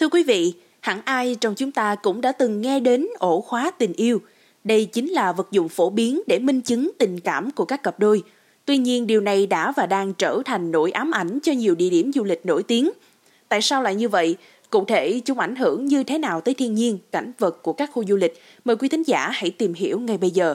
Thưa quý vị, hẳn ai trong chúng ta cũng đã từng nghe đến ổ khóa tình yêu. Đây chính là vật dụng phổ biến để minh chứng tình cảm của các cặp đôi. Tuy nhiên điều này đã và đang trở thành nỗi ám ảnh cho nhiều địa điểm du lịch nổi tiếng. Tại sao lại như vậy? Cụ thể chúng ảnh hưởng như thế nào tới thiên nhiên, cảnh vật của các khu du lịch? Mời quý thính giả hãy tìm hiểu ngay bây giờ.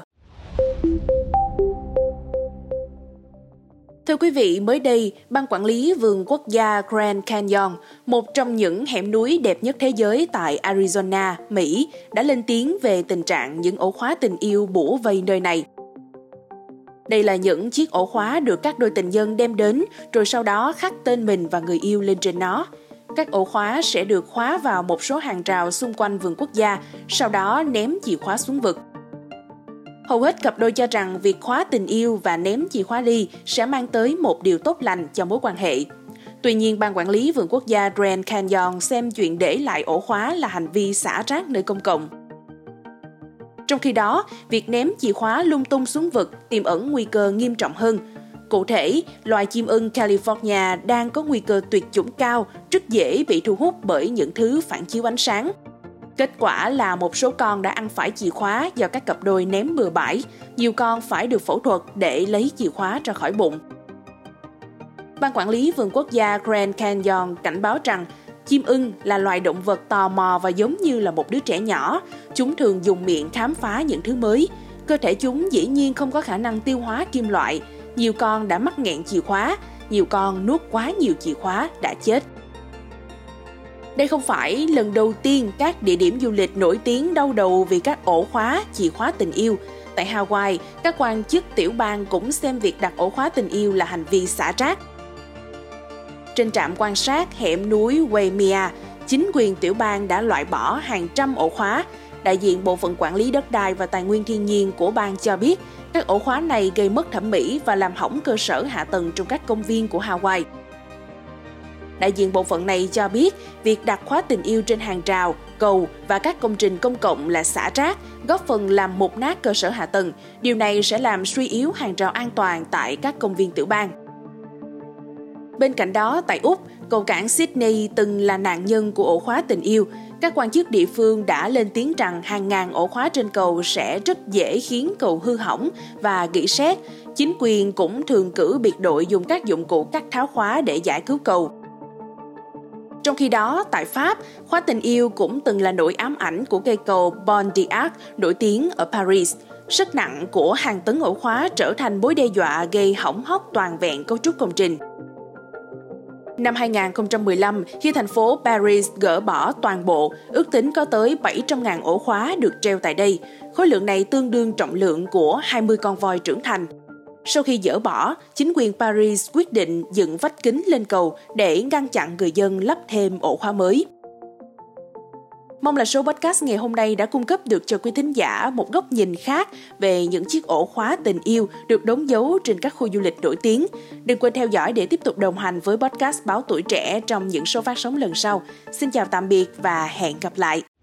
Thưa quý vị, mới đây, Ban Quản lý Vườn Quốc gia Grand Canyon, một trong những hẻm núi đẹp nhất thế giới tại Arizona, Mỹ, đã lên tiếng về tình trạng những ổ khóa tình yêu bủa vây nơi này. Đây là những chiếc ổ khóa được các đôi tình nhân đem đến, rồi sau đó khắc tên mình và người yêu lên trên nó. Các ổ khóa sẽ được khóa vào một số hàng rào xung quanh vườn quốc gia, sau đó ném chìa khóa xuống vực. Hầu hết cặp đôi cho rằng việc khóa tình yêu và ném chìa khóa đi sẽ mang tới một điều tốt lành cho mối quan hệ. Tuy nhiên, Ban Quản lý Vườn Quốc gia Grand Canyon xem chuyện để lại ổ khóa là hành vi xả rác nơi công cộng. Trong khi đó, việc ném chìa khóa lung tung xuống vực tiềm ẩn nguy cơ nghiêm trọng hơn. Cụ thể, loài chim ưng California đang có nguy cơ tuyệt chủng cao, rất dễ bị thu hút bởi những thứ phản chiếu ánh sáng. Kết quả là một số con đã ăn phải chìa khóa do các cặp đôi ném bừa bãi, nhiều con phải được phẫu thuật để lấy chìa khóa ra khỏi bụng. Ban quản lý vườn quốc gia Grand Canyon cảnh báo rằng chim ưng là loài động vật tò mò và giống như là một đứa trẻ nhỏ. Chúng thường dùng miệng khám phá những thứ mới. Cơ thể chúng dĩ nhiên không có khả năng tiêu hóa kim loại. Nhiều con đã mắc nghẹn chìa khóa, nhiều con nuốt quá nhiều chìa khóa đã chết. Đây không phải lần đầu tiên các địa điểm du lịch nổi tiếng đau đầu vì các ổ khóa, chìa khóa tình yêu. Tại Hawaii, các quan chức tiểu bang cũng xem việc đặt ổ khóa tình yêu là hành vi xả rác. Trên trạm quan sát hẻm núi Waimea, chính quyền tiểu bang đã loại bỏ hàng trăm ổ khóa. Đại diện Bộ phận Quản lý Đất đai và Tài nguyên Thiên nhiên của bang cho biết, các ổ khóa này gây mất thẩm mỹ và làm hỏng cơ sở hạ tầng trong các công viên của Hawaii. Đại diện bộ phận này cho biết, việc đặt khóa tình yêu trên hàng rào, cầu và các công trình công cộng là xả rác, góp phần làm mục nát cơ sở hạ tầng. Điều này sẽ làm suy yếu hàng rào an toàn tại các công viên tiểu bang. Bên cạnh đó, tại Úc, cầu cảng Sydney từng là nạn nhân của ổ khóa tình yêu. Các quan chức địa phương đã lên tiếng rằng hàng ngàn ổ khóa trên cầu sẽ rất dễ khiến cầu hư hỏng và gỉ sét. Chính quyền cũng thường cử biệt đội dùng các dụng cụ cắt tháo khóa để giải cứu cầu. Trong khi đó, tại Pháp, khóa tình yêu cũng từng là nỗi ám ảnh của cây cầu Bon d'Arc nổi tiếng ở Paris. Sức nặng của hàng tấn ổ khóa trở thành mối đe dọa gây hỏng hóc toàn vẹn cấu trúc công trình. Năm 2015, khi thành phố Paris gỡ bỏ toàn bộ, ước tính có tới 700.000 ổ khóa được treo tại đây. Khối lượng này tương đương trọng lượng của 20 con voi trưởng thành. Sau khi dỡ bỏ, chính quyền Paris quyết định dựng vách kính lên cầu để ngăn chặn người dân lắp thêm ổ khóa mới. Mong là số podcast ngày hôm nay đã cung cấp được cho quý thính giả một góc nhìn khác về những chiếc ổ khóa tình yêu được đóng dấu trên các khu du lịch nổi tiếng. Đừng quên theo dõi để tiếp tục đồng hành với podcast Báo Tuổi Trẻ trong những số phát sóng lần sau. Xin chào tạm biệt và hẹn gặp lại!